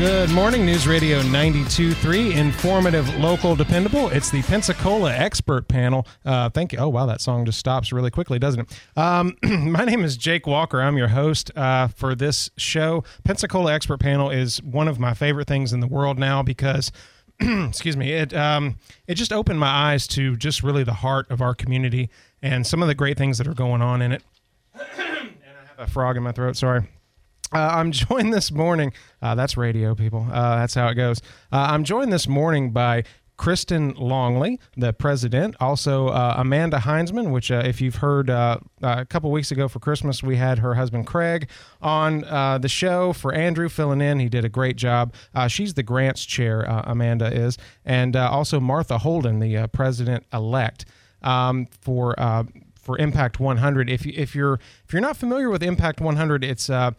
Good morning, News Radio 92.3, informative, local, dependable. It's the Pensacola Expert Panel. Uh, thank you. Oh, wow, that song just stops really quickly, doesn't it? Um, my name is Jake Walker. I'm your host uh, for this show. Pensacola Expert Panel is one of my favorite things in the world now because excuse me, it um, it just opened my eyes to just really the heart of our community and some of the great things that are going on in it. and I have a frog in my throat. Sorry. Uh, I'm joined this morning. Uh, that's radio, people. Uh, that's how it goes. Uh, I'm joined this morning by Kristin Longley, the president. Also, uh, Amanda Hindsman, which, uh, if you've heard a couple weeks ago for Christmas, we had her husband Craig on the show for Andrew filling in. He did a great job. she's the grants chair, Amanda is. And also Martha Holden, the president elect um, for for Impact 100. If you, if you're if you're not familiar with Impact 100, it's uh,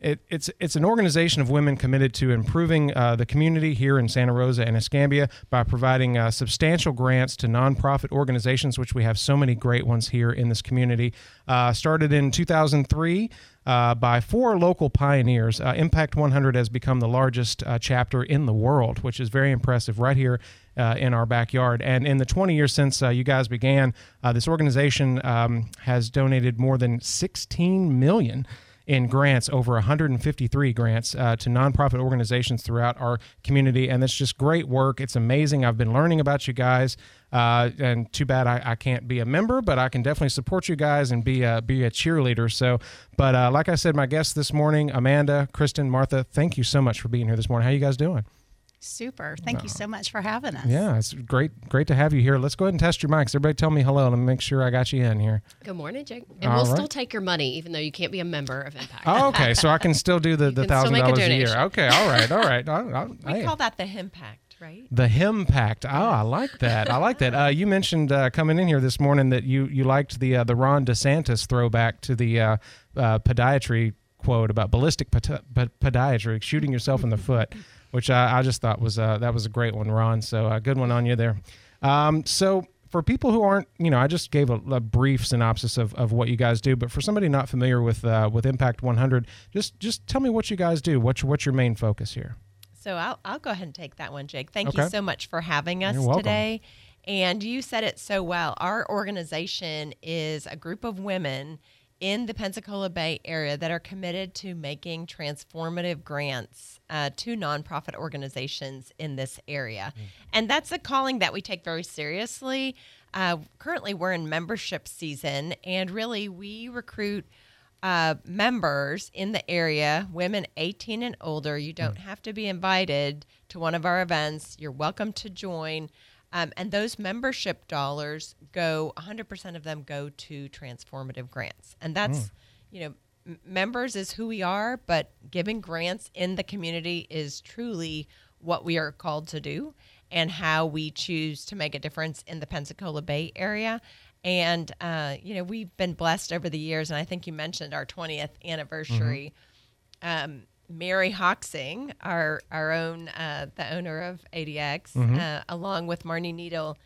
it, it's it's an organization of women committed to improving uh, the community here in Santa Rosa and Escambia by providing uh, substantial grants to nonprofit organizations, which we have so many great ones here in this community. Uh, started in 2003. Uh, by four local pioneers. Uh, Impact 100 has become the largest uh, chapter in the world, which is very impressive right here uh, in our backyard. And in the 20 years since uh, you guys began, uh, this organization um, has donated more than 16 million in grants, over 153 grants uh, to nonprofit organizations throughout our community. And it's just great work. It's amazing. I've been learning about you guys. Uh, and too bad I, I, can't be a member, but I can definitely support you guys and be a, be a cheerleader. So, but uh, like I said, my guests this morning, Amanda, Kristin, Martha, thank you so much for being here this morning. How you guys doing? Super. Thank you so much for having us. Yeah, it's great great to have you here. Let's go ahead and test your mics. Everybody tell me hello and make sure I got you in here. Good morning, Jake. And All we'll right. still take your money even though you can't be a member of Impact. Oh, okay. so I can still do the, the thousand dollars a, year. Okay, all right, all right. I, I, we hey. call that the Impact, right? The Him Pact. Oh, I like that. I like that. Uh, you mentioned uh, coming in here this morning that you you liked the uh, the Ron DeSantis throwback to the uh, uh, podiatry quote about ballistic podiatry, shooting yourself in the foot which I, I just thought was uh, that was a great one, Ron. So a uh, good one on you there. Um, so for people who aren't, you know, I just gave a, a, brief synopsis of, of what you guys do, but for somebody not familiar with uh, with Impact 100, just just tell me what you guys do. What's what's your main focus here? So I'll I'll go ahead and take that one, Jake. Thank okay. you so much for having us today. And you said it so well. Our organization is a group of women in the Pensacola Bay area that are committed to making transformative grants uh, to nonprofit organizations in this area. Mm. And that's a calling that we take very seriously. Uh, currently, we're in membership season, and really, we recruit uh, members in the area, women 18 and older. You don't mm. have to be invited to one of our events. You're welcome to join. Um, and those membership dollars go 100% of them go to transformative grants. And that's, mm. you know, m- members is who we are, but giving grants in the community is truly what we are called to do and how we choose to make a difference in the Pensacola Bay area. And, uh, you know, we've been blessed over the years. And I think you mentioned our 20th anniversary. Mm-hmm. Um, Mary Hoxing, our our own uh, the owner of ADX, mm-hmm. uh, along with Marnie Needle,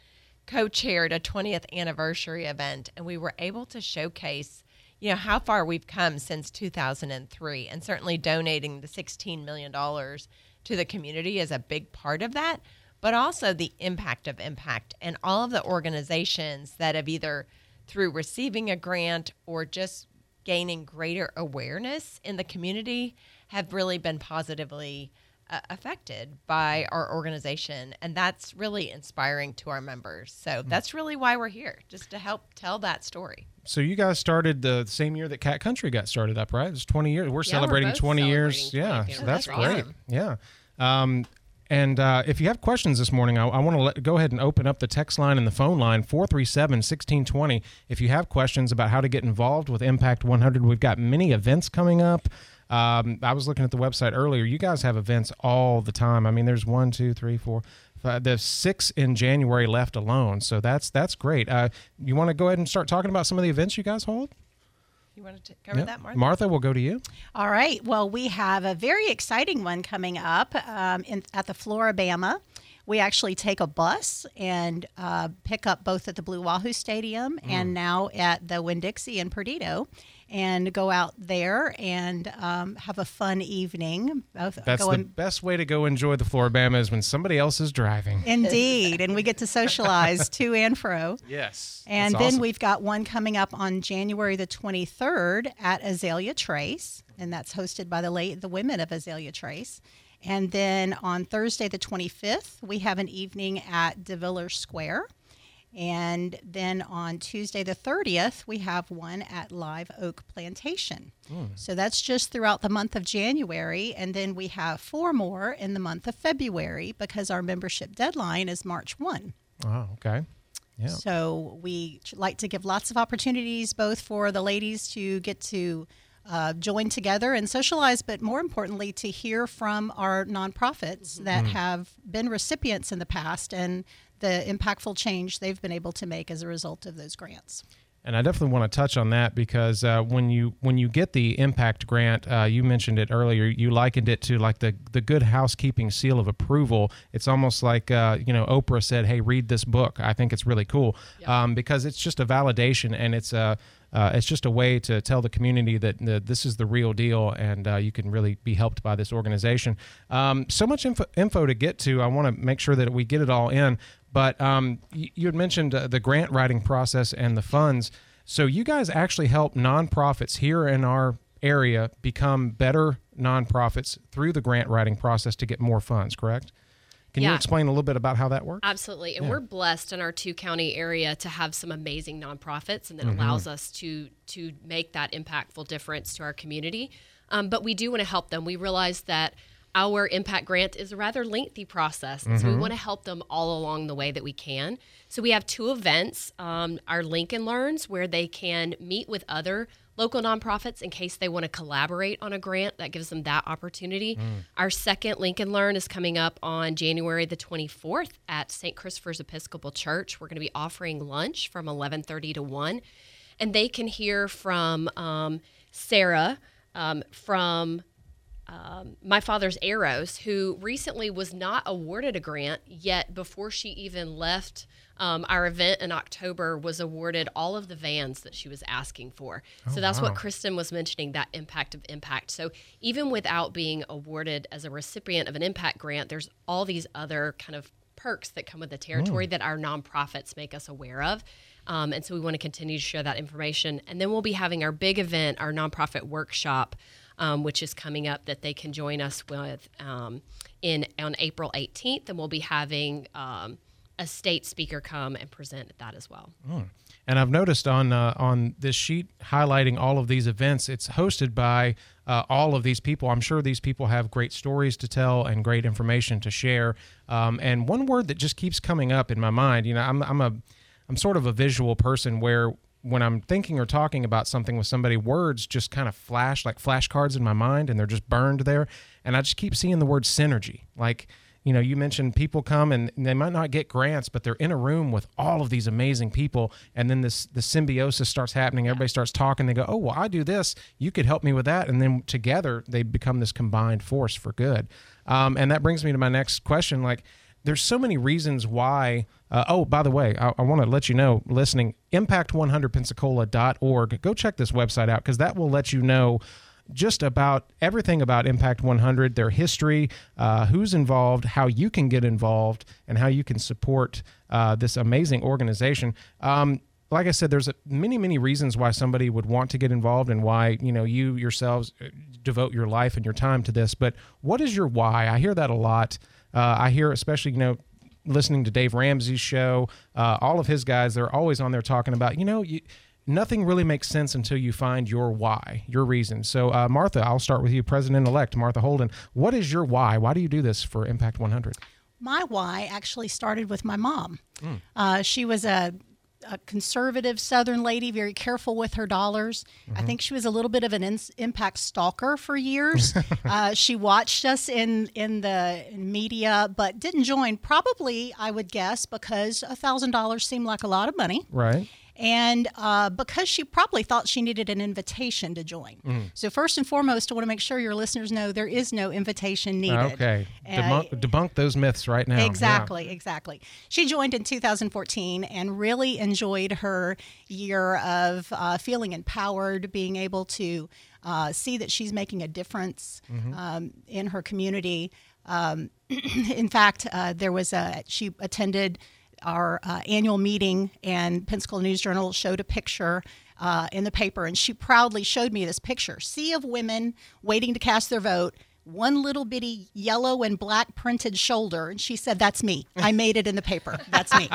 co-chaired a 20th anniversary event, and we were able to showcase, you know, how far we've come since 2003, and certainly donating the 16 million dollars to the community is a big part of that, but also the impact of impact and all of the organizations that have either through receiving a grant or just gaining greater awareness in the community have really been positively uh, affected by our organization and that's really inspiring to our members so mm-hmm. that's really why we're here just to help tell that story so you guys started the same year that cat country got started up right it's 20 years we're yeah, celebrating we're 20 years 20 yeah so that's, that's great awesome. yeah um, and uh, if you have questions this morning, I, I want to go ahead and open up the text line and the phone line 437 1620. If you have questions about how to get involved with Impact 100, we've got many events coming up. Um, I was looking at the website earlier. You guys have events all the time. I mean, there's one, two, three, four. Five, there's six in January left alone, so that's that's great. Uh, you want to go ahead and start talking about some of the events you guys hold? You want to cover yep. that, Martha? Martha, we'll go to you. All right. Well, we have a very exciting one coming up um, in, at the Flora-Bama we actually take a bus and uh, pick up both at the Blue Wahoo Stadium mm. and now at the Winn Dixie in Perdido and go out there and um, have a fun evening. That's the best way to go enjoy the Flora-Bama is when somebody else is driving. Indeed, and we get to socialize to and fro. Yes, and then awesome. we've got one coming up on January the 23rd at Azalea Trace, and that's hosted by the late the women of Azalea Trace. And then on Thursday the 25th, we have an evening at De Villiers Square. And then on Tuesday the 30th, we have one at Live Oak Plantation. Mm. So that's just throughout the month of January. And then we have four more in the month of February because our membership deadline is March 1. Oh, okay. Yeah. So we like to give lots of opportunities both for the ladies to get to uh, join together and socialize, but more importantly, to hear from our nonprofits mm-hmm. that mm. have been recipients in the past and the impactful change they've been able to make as a result of those grants. And I definitely want to touch on that because uh, when you when you get the impact grant, uh, you mentioned it earlier. You likened it to like the the good housekeeping seal of approval. It's almost like uh, you know Oprah said, "Hey, read this book." I think it's really cool um, because it's just a validation and it's a uh, it's just a way to tell the community that, this is the real deal and uh, you can really be helped by this organization. Um, so much info, info, to get to. I want to make sure that we get it all in. But um, you, had mentioned uh, the grant writing process and the funds. So you guys actually help nonprofits here in our area become better nonprofits through the grant writing process to get more funds, correct? Can yeah. you explain a little bit about how that works? Absolutely. And yeah. we're blessed in our two county area to have some amazing nonprofits and that mm-hmm. allows us to to make that impactful difference to our community. Um, but we do want to help them. We realize that our impact grant is a rather lengthy process. Mm-hmm. So we mm-hmm. want to help them all along the way that we can. So we have two events um, our Lincoln Learns, where they can meet with other local nonprofits in case they want to collaborate on a grant that gives them that opportunity. Mm. Our second Lincoln Learn is coming up on January the 24th at St. Christopher's Episcopal Church. We're going to be offering lunch from 11:30 to 1 and they can hear from um, Sarah um, from um, my father's arrows, who recently was not awarded a grant, yet before she even left um, our event in October, was awarded all of the vans that she was asking for. Oh, so that's wow. what Kristin was mentioning that impact of impact. So even without being awarded as a recipient of an impact grant, there's all these other kind of perks that come with the territory mm. that our nonprofits make us aware of. Um, and so we want to continue to share that information. And then we'll be having our big event, our nonprofit workshop um, which is coming up that they can join us with um, in on April 18th, and we'll be having um, a state speaker come and present at that as well. Mm. And I've noticed on uh, on this sheet highlighting all of these events, it's hosted by uh, all of these people. I'm sure these people have great stories to tell and great information to share. Um, and one word that just keeps coming up in my mind, you know, I'm I'm a I'm sort of a visual person where when I'm thinking or talking about something with somebody, words just kind of flash like flashcards in my mind and they're just burned there. And I just keep seeing the word synergy. Like, you know, you mentioned people come and they might not get grants, but they're in a room with all of these amazing people. And then this the symbiosis starts happening. Everybody starts talking. They go, Oh, well, I do this. You could help me with that. And then together they become this combined force for good. Um, and that brings me to my next question. Like, there's so many reasons why. Uh, oh, by the way, I, I want to let you know, listening, impact100pensacola.org. Go check this website out because that will let you know just about everything about Impact 100, their history, uh, who's involved, how you can get involved, and how you can support uh, this amazing organization. Um, like I said, there's many, many reasons why somebody would want to get involved and why you know you yourselves uh, devote your life and your time to this. But what is your why? I hear that a lot. Uh, I hear, especially, you know, listening to Dave Ramsey's show, uh, all of his guys, they're always on there talking about, you know, you, nothing really makes sense until you find your why, your reason. So, uh, Martha, I'll start with you, President elect Martha Holden. What is your why? Why do you do this for Impact 100? My why actually started with my mom. Mm. Uh, she was a a conservative Southern lady, very careful with her dollars. Mm-hmm. I think she was a little bit of an in- impact stalker for years. uh, she watched us in in the media, but didn't join. Probably, I would guess, because a thousand dollars seemed like a lot of money. Right. And uh, because she probably thought she needed an invitation to join. Mm. So first and foremost, I want to make sure your listeners know there is no invitation needed. Okay, debunk, debunk those myths right now. Exactly, yeah. exactly. She joined in 2014 and really enjoyed her year of uh, feeling empowered, being able to uh, see that she's making a difference mm-hmm. um, in her community. Um, in fact, uh, there was a she attended our uh, annual meeting, and Pensacola News Journal showed a picture uh, in the paper, and she proudly showed me this picture: sea of women waiting to cast their vote. One little bitty yellow and black printed shoulder, and she said, "That's me. I made it in the paper. That's me."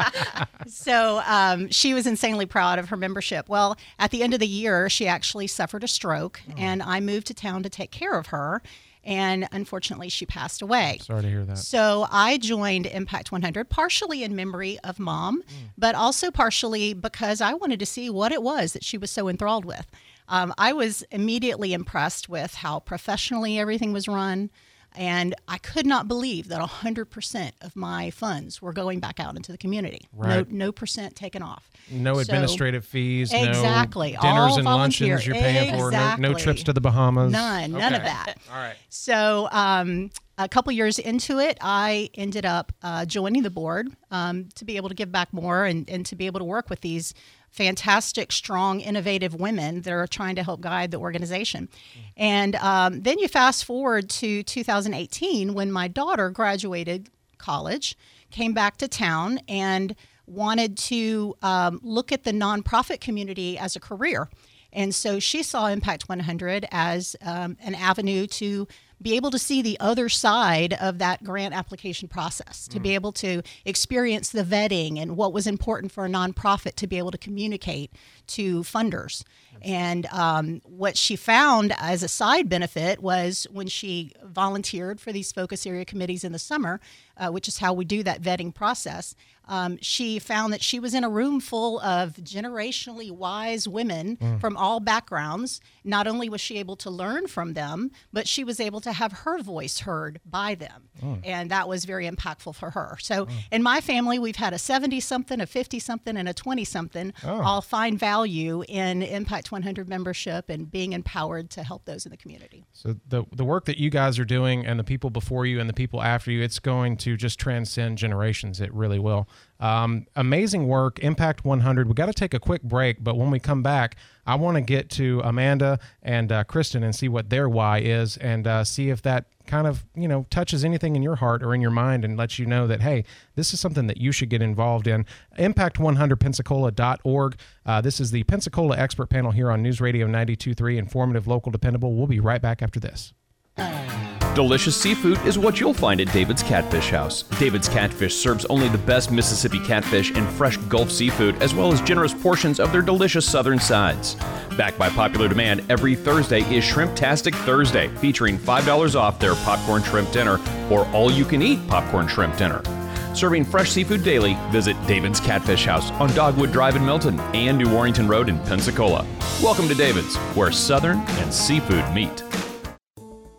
so um, she was insanely proud of her membership. Well, at the end of the year, she actually suffered a stroke, oh. and I moved to town to take care of her and unfortunately she passed away. Sorry to hear that. So I joined Impact 100 partially in memory of mom, mm. but also partially because I wanted to see what it was that she was so enthralled with. Um, I was immediately impressed with how professionally everything was run. And I could not believe that 100% of my funds were going back out into the community. Right. No, no percent taken off. No so, administrative fees. Exactly. No dinners All and volunteer. luncheons you're paying exactly. for. No, no, trips to the Bahamas. None. Okay. None of that. All right. So um, a couple years into it, I ended up uh, joining the board um, to be able to give back more and, and to be able to work with these fantastic, strong, innovative women that are trying to help guide the organization. And um, then you fast forward to 2018 when my daughter graduated college, came back to town, and wanted to um, look at the nonprofit community as a career. And so she saw Impact 100 as um, an avenue to be able to see the other side of that grant application process, to mm. be able to experience the vetting and what was important for a nonprofit to be able to communicate to funders. And um, what she found as a side benefit was when she volunteered for these focus area committees in the summer, uh, which is how we do that vetting process. Um, she found that she was in a room full of generationally wise women mm. from all backgrounds. Not only was she able to learn from them, but she was able to have her voice heard by them. Mm. And that was very impactful for her. So mm. in my family, we've had a 70 something, a 50 something, and a 20 something oh. all find value in Impact 100 membership and being empowered to help those in the community. So the, the work that you guys are doing and the people before you and the people after you, it's going to just transcend generations. It really will. Um, amazing work, Impact 100. We got to take a quick break, but when we come back, I want to get to Amanda and uh, Kristen and see what their why is and uh, see if that kind of you know touches anything in your heart or in your mind and lets you know that hey this is something that you should get involved in. Impact100pensacola.org uh, this is the pensacola expert panel here on news radio 923 informative local dependable. We'll be right back after this Delicious seafood is what you'll find at David's Catfish House. David's Catfish serves only the best Mississippi catfish and fresh Gulf seafood, as well as generous portions of their delicious southern sides. Backed by popular demand, every Thursday is Shrimptastic Thursday, featuring $5 off their popcorn shrimp dinner or all you can eat popcorn shrimp dinner. Serving fresh seafood daily, visit David's Catfish House on Dogwood Drive in Milton and New Warrington Road in Pensacola. Welcome to David's, where Southern and seafood meet.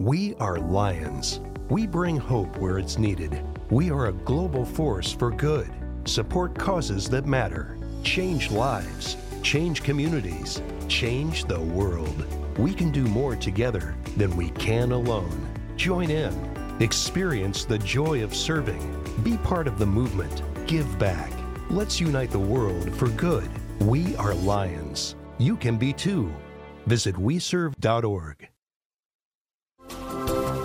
We are Lions. We bring hope where it's needed. We are a global force for good. Support causes that matter. Change lives. Change communities. Change the world. We can do more together than we can alone. Join in. Experience the joy of serving. Be part of the movement. Give back. Let's unite the world for good. We are Lions. You can be too. Visit weserve.org.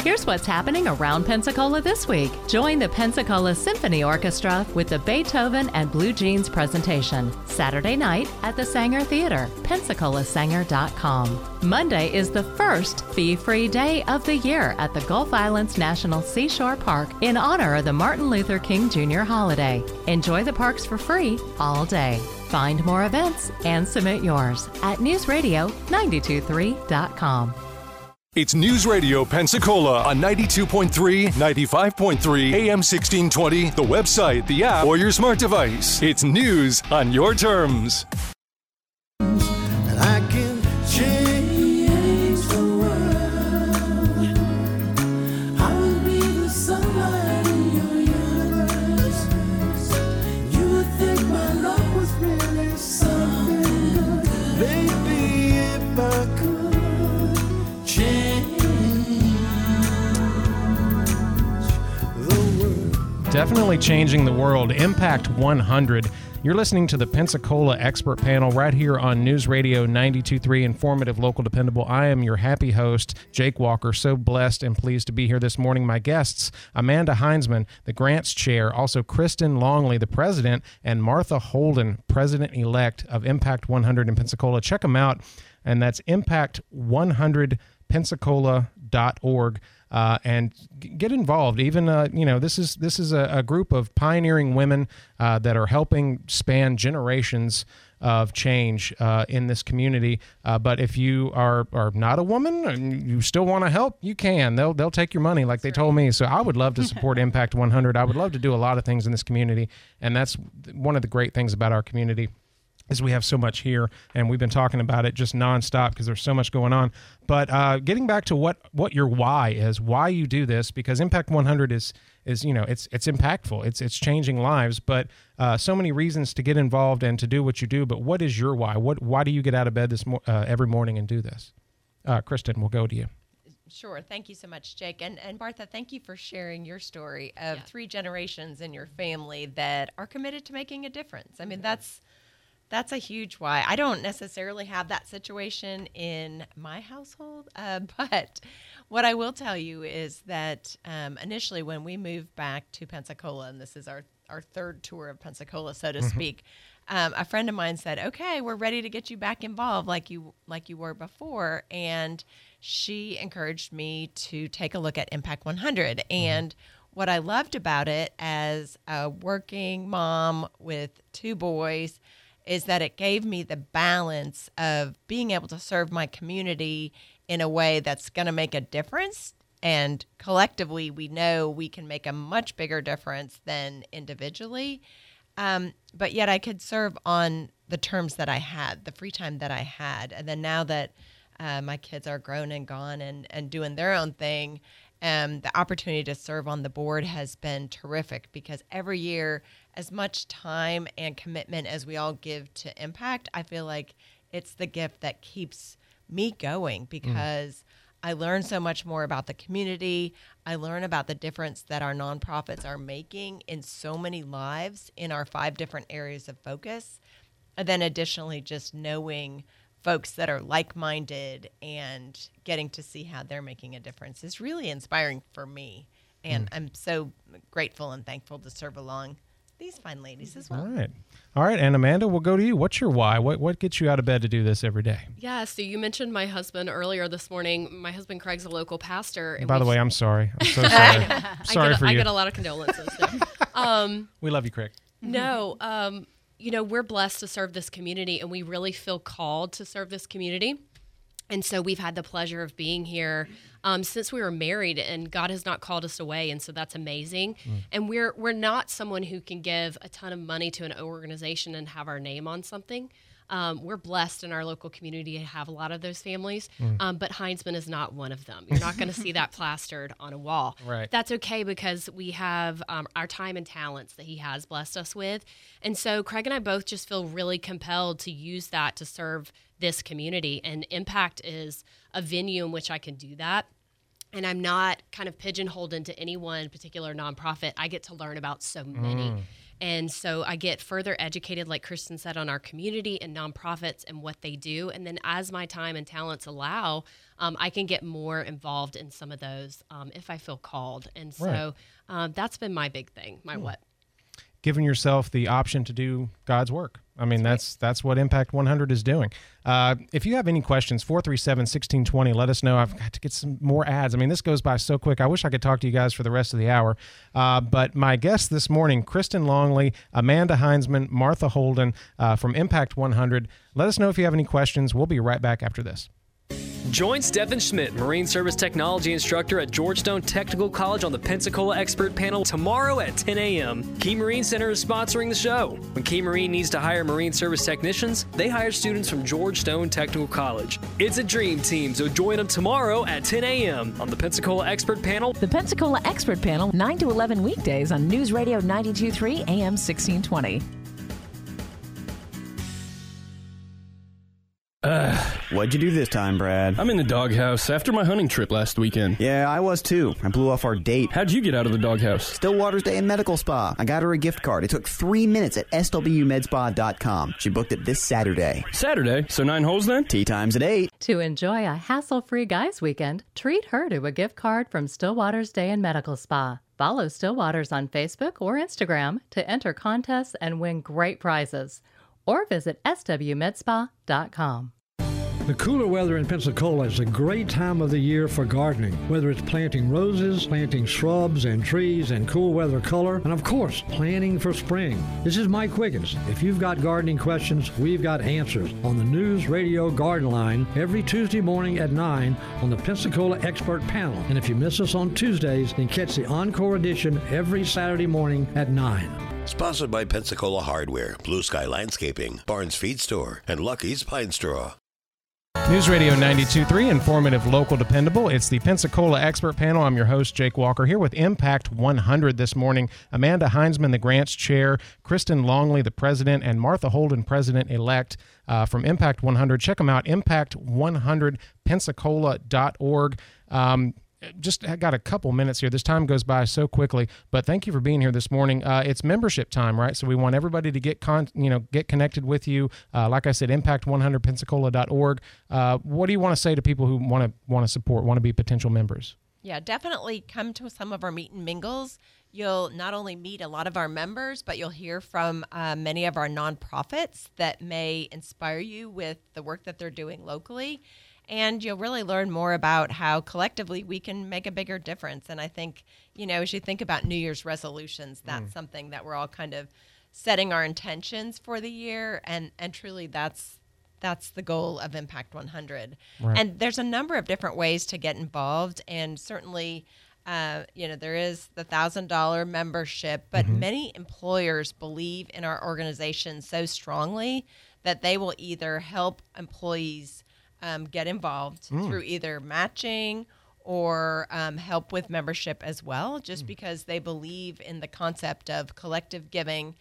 Here's what's happening around Pensacola this week. Join the Pensacola Symphony Orchestra with the Beethoven and Blue Jeans presentation. Saturday night at the Saenger Theater, pensacolasaenger.com. Monday is the first fee free day of the year at the Gulf Islands National Seashore Park in honor of the Martin Luther King Jr. holiday. Enjoy the parks for free all day. Find more events and submit yours at newsradio923.com. It's News Radio Pensacola on 92.3, 95.3, AM 1620, the website, the app, or your smart device. It's news on your terms. Definitely changing the world. Impact 100. You're listening to the Pensacola Expert Panel right here on News Radio 92.3, informative, local, dependable. I am your happy host, Jake Walker. So blessed and pleased to be here this morning. My guests, Amanda Hindsman, the Grants Chair, also Kristin Longley, the President, and Martha Holden, President elect of Impact 100 in Pensacola. Check them out, and that's impact100pensacola.org uh, and get involved. Even uh, you know this is this is a, a group of pioneering women uh, that are helping span generations of change uh, in this community. Uh, but if you are are not a woman and you still want to help, you can. They'll they'll take your money like they told me. So I would love to support Impact 100. I would love to do a lot of things in this community, and that's one of the great things about our community is we have so much here and we've been talking about it just nonstop because there's so much going on but uh, getting back to what what your why is why you do this because impact 100 is is you know it's it's impactful it's it's changing lives but uh, so many reasons to get involved and to do what you do but what is your why what why do you get out of bed this mo- uh, every morning and do this uh, kristin we'll go to you Sure. Thank you so much, Jake. And, and Martha, thank you for sharing your story of yeah. three generations in your family that are committed to making a difference. I mean, that's that's a huge why. I don't necessarily have that situation in my household, uh, but what I will tell you is that um, initially when we moved back to Pensacola, and this is our, our third tour of Pensacola, so to mm-hmm. speak, um, a friend of mine said, "Okay, we're ready to get you back involved, like you like you were before," and she encouraged me to take a look at Impact 100 mm-hmm. and. What I loved about it as a working mom with two boys, is that it gave me the balance of being able to serve my community in a way that's going to make a difference. And collectively, we know we can make a much bigger difference than individually. Um, but yet, I could serve on the terms that I had, the free time that I had. And then now that uh, my kids are grown and gone and, and doing their own thing, um, the opportunity to serve on the board has been terrific because every year as much time and commitment as we all give to impact, I feel like it's the gift that keeps me going mm. because mm. I learn so much more about the community. I learn about the difference that our nonprofits are making in so many lives in our five different areas of focus. And then additionally, just knowing folks that are like minded and getting to see how they're making a difference is really inspiring for me. And mm. I'm so grateful and thankful to serve along these fine ladies as well. All right. All right. And Amanda, we'll go to you. What's your why? What, what gets you out of bed to do this every day? Yeah. So you mentioned my husband earlier this morning. My husband, Craig's a local pastor. And By the way, I'm sorry. I'm so sorry. sorry for you. I get a lot of condolences. um, we love you, Craig. No. Um, you know, we're blessed to serve this community and we really feel called to serve this community. And so we've had the pleasure of being here um, since we were married, and God has not called us away, and so that's amazing. Mm. And we're we're not someone who can give a ton of money to an organization and have our name on something. Um, we're blessed in our local community to have a lot of those families, mm. um, but Hindsman is not one of them. You're not going to see that plastered on a wall. Right. That's okay because we have um, our time and talents that he has blessed us with. And so Craig and I both just feel really compelled to use that to serve this community. And Impact is a venue in which I can do that and I'm not kind of pigeonholed into any one particular nonprofit. I get to learn about so many. Mm. And so I get further educated, like Kristin said, on our community and nonprofits and what they do. And then as my time and talents allow, um, I can get more involved in some of those um, if I feel called. And so right. um, that's been my big thing, my what giving yourself the option to do God's work. I mean, that's that's what Impact 100 is doing. Uh, if you have any questions, 437 1620, let us know. I've got to get some more ads. I mean, this goes by so quick. I wish I could talk to you guys for the rest of the hour. Uh, but my guests this morning, Kristin Longley, Amanda Hindsman, Martha Holden uh, from Impact 100. Let us know if you have any questions. We'll be right back after this. Join Stephen Schmidt, Marine Service Technology Instructor at George Stone Technical College on the Pensacola Expert Panel tomorrow at 10 a.m. Key Marine Center is sponsoring the show. When Key Marine needs to hire Marine Service technicians, they hire students from George Stone Technical College. It's a dream team, so join them tomorrow at 10 a.m. on the Pensacola Expert Panel. The Pensacola Expert Panel, 9 to 11 weekdays on News Radio 923 AM 1620. What'd you do this time, Brad? I'm in the doghouse after my hunting trip last weekend. Yeah, I was too. I blew off our date. How'd you get out of the doghouse? Stillwater's Day in Medical Spa. I got her a gift card. It took three minutes at swmedspa.com. She booked it this Saturday. Saturday? So nine holes then? Tee times at eight. To enjoy a hassle free guys weekend, treat her to a gift card from Stillwater's Day in Medical Spa. Follow Stillwater's on Facebook or Instagram to enter contests and win great prizes or visit swmedspa.com. The cooler weather in Pensacola is a great time of the year for gardening, whether it's planting roses, planting shrubs and trees and cool weather color, and of course, planning for spring. This is Mike Wiggins. If you've got gardening questions, we've got answers on the News Radio Garden Line every Tuesday morning at 9 on the Pensacola Expert Panel. And if you miss us on Tuesdays, then catch the encore edition every Saturday morning at 9. Sponsored by Pensacola Hardware, Blue Sky Landscaping, Barnes Feed Store, and Lucky's Pine Straw. News Radio 92.3, informative, local, dependable. It's the Pensacola Expert Panel. I'm your host, Jake Walker, here with Impact 100 this morning. Amanda Hindsman, the grants chair, Kristin Longley, the president, and Martha Holden, president elect uh, from Impact 100. Check them out, impact100pensacola.org. Um, just got a couple minutes here. This time goes by so quickly, but thank you for being here this morning. Uh, it's membership time, right? So we want everybody to get con, you know, get connected with you. Uh, like I said, impact100pensacola.org. Uh, what do you want to say to people who want to want to support, want to be potential members? Yeah, definitely come to some of our meet and mingles. You'll not only meet a lot of our members, but you'll hear from uh, many of our nonprofits that may inspire you with the work that they're doing locally and you'll really learn more about how collectively we can make a bigger difference. And I think, you know, as you think about New Year's resolutions, that's mm. something that we're all kind of setting our intentions for the year and and truly that's that's the goal of Impact 100. Right. And there's a number of different ways to get involved and certainly uh, you know, there is the thousand dollar membership, but mm-hmm. many employers believe in our organization so strongly that they will either help employees um, get involved mm. through either matching or um, help with membership as well, just mm. because they believe in the concept of collective giving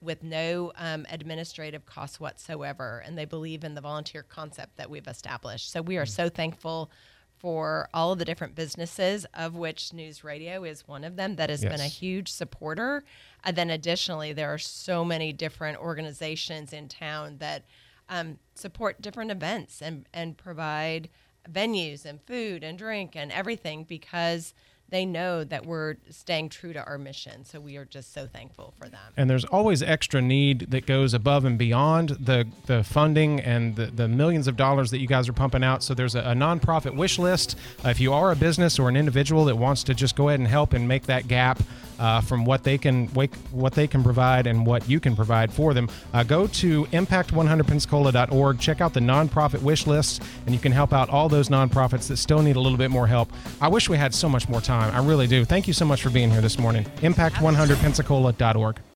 with no um, administrative costs whatsoever. And they believe in the volunteer concept that we've established. So we are mm. so thankful for all of the different businesses, of which News Radio is one of them, that has yes. been a huge supporter. And then additionally, there are so many different organizations in town that um, support different events and, and provide venues and food and drink and everything because they know that we're staying true to our mission. So we are just so thankful for them. And there's always extra need that goes above and beyond the, the funding and the, the millions of dollars that you guys are pumping out. So there's a, a nonprofit wish list. Uh, if you are a business or an individual that wants to just go ahead and help and make that gap, uh, from what they can what they can provide and what you can provide for them. Uh, go to impact100pensacola.org. Check out the nonprofit wish list, and you can help out all those nonprofits that still need a little bit more help. I wish we had so much more time. I really do. Thank you so much for being here this morning. Impact100pensacola.org.